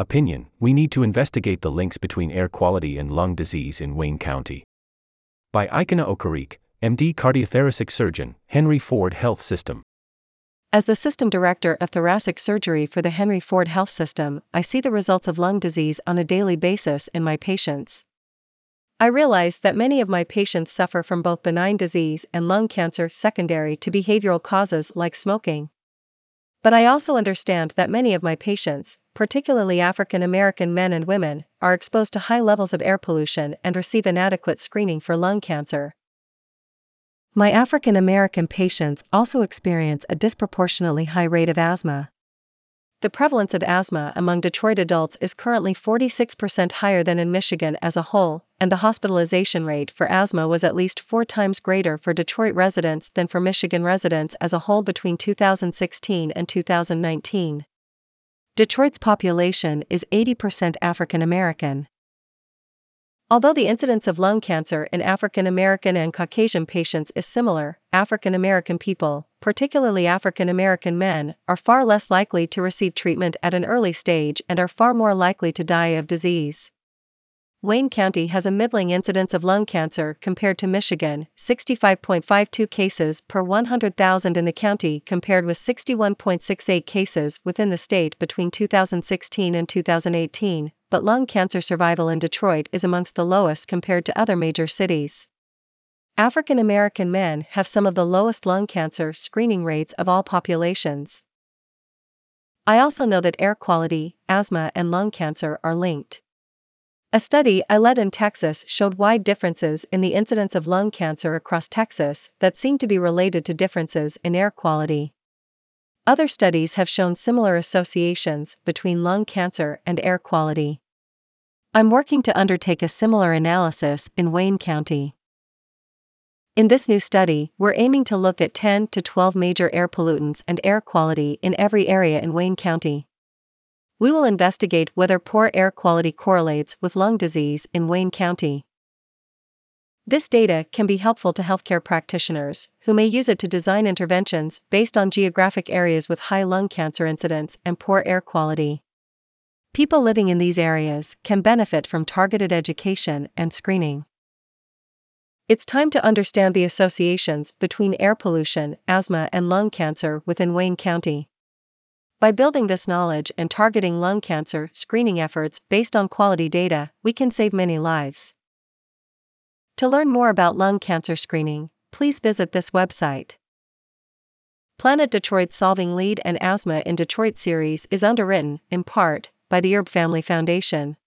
Opinion We need to investigate the links between air quality and lung disease in Wayne County. By Ikenna Okereke, MD cardiothoracic surgeon, Henry Ford Health System. As the System Director of Thoracic Surgery for the Henry Ford Health System, I see the results of lung disease on a daily basis in my patients. I realize that many of my patients suffer from both benign disease and lung cancer secondary to behavioral causes like smoking. But I also understand that many of my patients, particularly African American men and women, are exposed to high levels of air pollution and receive inadequate screening for lung cancer. My African American patients also experience a disproportionately high rate of asthma. The prevalence of asthma among Detroit adults is currently 46% higher than in Michigan as a whole, and the hospitalization rate for asthma was at least four times greater for Detroit residents than for Michigan residents as a whole between 2016 and 2019. Detroit's population is 80% African American. Although the incidence of lung cancer in African American and Caucasian patients is similar, African American people, particularly African American men, are far less likely to receive treatment at an early stage and are far more likely to die of disease. Wayne County has a middling incidence of lung cancer compared to Michigan, 65.52 cases per 100,000 in the county compared with 61.68 cases within the state between 2016 and 2018, but lung cancer survival in Detroit is amongst the lowest compared to other major cities. African American men have some of the lowest lung cancer screening rates of all populations. I also know that air quality, asthma, and lung cancer are linked. A study I led in Texas showed wide differences in the incidence of lung cancer across Texas that seemed to be related to differences in air quality. Other studies have shown similar associations between lung cancer and air quality. I'm working to undertake a similar analysis in Wayne County. In this new study, we're aiming to look at 10 to 12 major air pollutants and air quality in every area in Wayne County. We will investigate whether poor air quality correlates with lung disease in Wayne County. This data can be helpful to healthcare practitioners, who may use it to design interventions based on geographic areas with high lung cancer incidence and poor air quality. People living in these areas can benefit from targeted education and screening. It's time to understand the associations between air pollution, asthma, and lung cancer within Wayne County. By building this knowledge and targeting lung cancer screening efforts based on quality data, we can save many lives. To learn more about lung cancer screening, please visit this website. Planet Detroit's Solving Lead and Asthma in Detroit series is underwritten, in part, by the Erb Family Foundation.